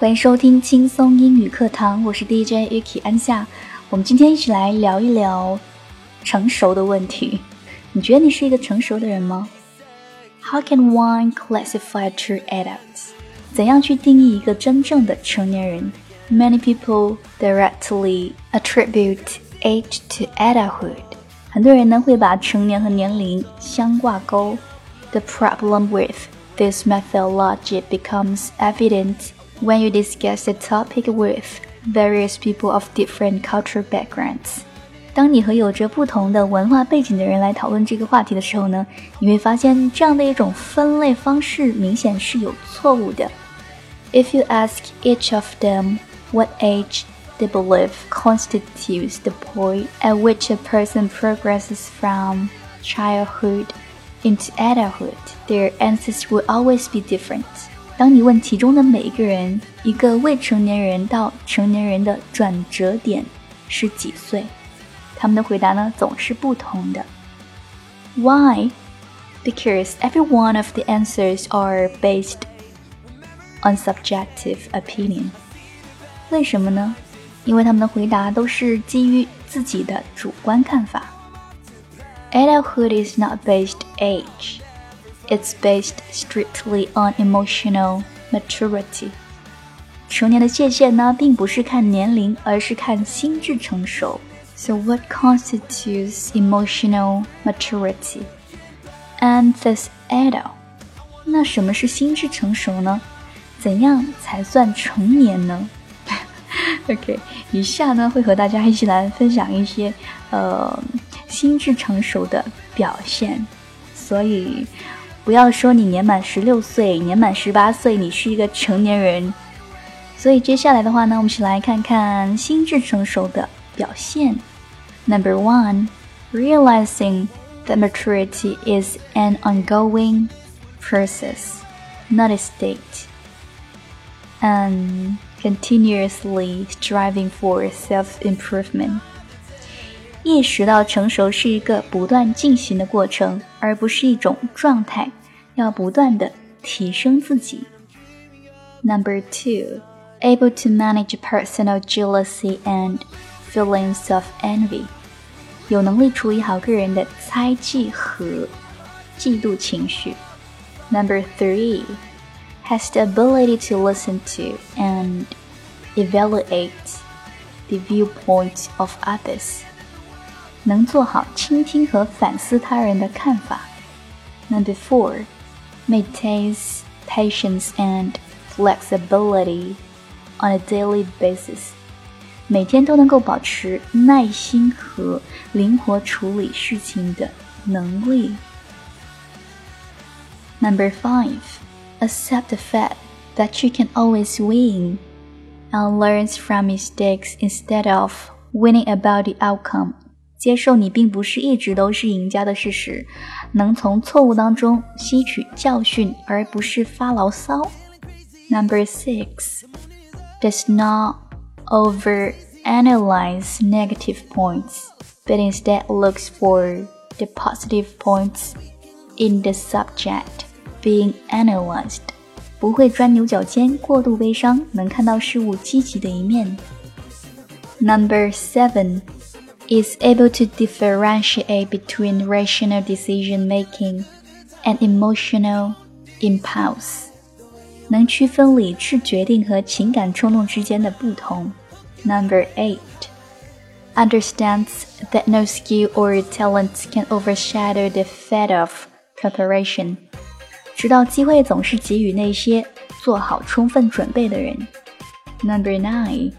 欢迎收听轻松英语课堂，我是 DJ Ukki 安夏。我们今天一起来聊一聊成熟的问题。你觉得你是一个成熟的人吗？How can one classify true adults？怎样去定义一个真正的成年人？Many people directly attribute age to adulthood。很多人呢会把成年和年龄相挂钩。The problem with this methodology becomes evident when you discuss the topic with various people of different cultural backgrounds. 当你和有着不同的文化背景的人来讨论这个话题的时候呢，你会发现这样的一种分类方式明显是有错误的。If you ask each of them what age they believe constitutes the point at which a person progresses from childhood into adulthood, their answers will always be different. 当你问其中的每一个人，一个未成年人到成年人的转折点是几岁，他们的回答呢总是不同的。Why? Because every one of the answers are based on subjective opinion. 为什么呢？因为他们的回答都是基于自己的主观看法。Adulthood is not based age, it's based strictly on emotional maturity. 成年的界限呢，并不是看年龄，而是看心智成熟。So what constitutes emotional maturity? And this adult. 那什么是心智成熟呢？怎样才算成年呢？OK，以下呢会和大家一起来分享一些呃心智成熟的表现，所以 不要说你年满十六岁、年满十八岁，你是一个成年人。所以接下来的话呢，我们一起来看看心智成熟的表现。Number one, realizing that maturity is an ongoing process, not a state, and continuously striving for self-improvement. 意识到成熟是一个不断进行的过程，而不是一种状态， 要不断的提升自己。Number two, able to manage personal jealousy and feelings of envy，有能力处理好个人的猜忌和嫉妒情绪。Number three, has the ability to listen to and evaluate the viewpoint of others. 能做好倾听和反思他人的看法。Number four, maintains patience and flexibility on a daily basis. 每天都能够保持耐心和灵活处理事情的能力。Number five, accept the fact that you can always win and learns from mistakes instead of winning about the outcome. 接受你并不是一直都是赢家的事实，能从错误当中吸取教训，而不是发牢骚。Number six does not overanalyze negative points, but instead looks for the positive points in the subject being analyzed. 不会钻牛角尖，过度悲伤，能看到事物积极的一面。Number seven is able to differentiate between rational decision making and emotional impulse，能区分理智决定和情感冲动之间的不同。Number eight understands that no skill or talent can overshadow the fate of preparation，知道机会总是给予那些做好充分准备的人。Number nine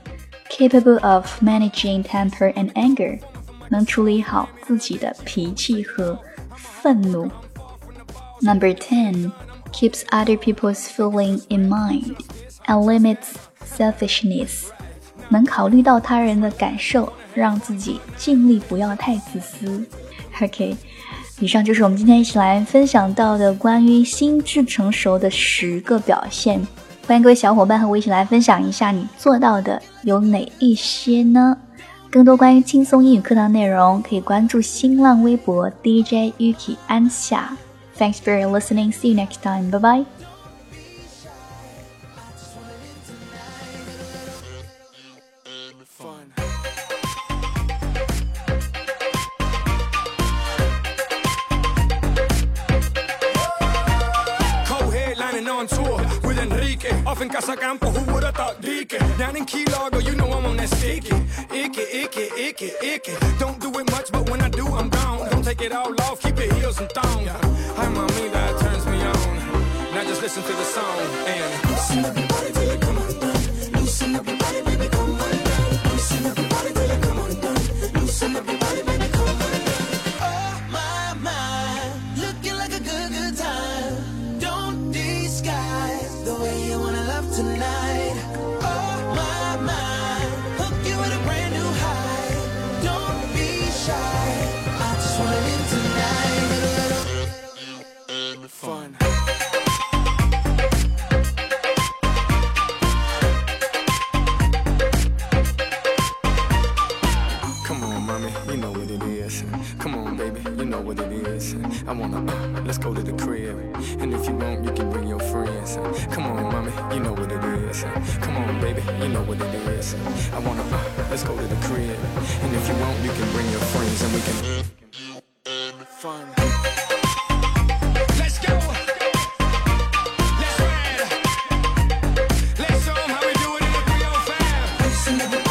capable of managing temper and anger， 能处理好自己的脾气和愤怒。Number ten keeps other people's feeling in mind and limits selfishness，能考虑到他人的感受，让自己尽力不要太自私。OK，以上就是我们今天一起来分享到的关于心智成熟的十个表现。欢迎各位小伙伴和我一起来分享一下你做到的有哪一些呢？更多关于轻松英语课堂内容，可以关注新浪微博 DJ Yuki 安夏。Thanks for your listening. See you next time. Bye bye. Off in Casacampo, who would've thought Deacon? Down in Key Largo, you know I'm on that sticky. Icky, icky, icky, icky. Don't do it much, but when I do, I'm gone. Don't take it all off, keep your heels and thong. Hi, mommy, that turns me on. Now just listen to the song and loosen up your body till it come undone. Loosen up your body, baby, come undone. Loosen up your body till it come undone. Loosen up your tonight. Come on, baby, you know what it is. I wanna, uh, let's go to the crib. And if you want, you can bring your friends. Come on, mommy, you know what it is. Come on, baby, you know what it is. I wanna, uh, let's go to the crib. And if you want, you can bring your friends and we can. Fun. Let's go! Let's ride. Let's show them how we do it in the 305.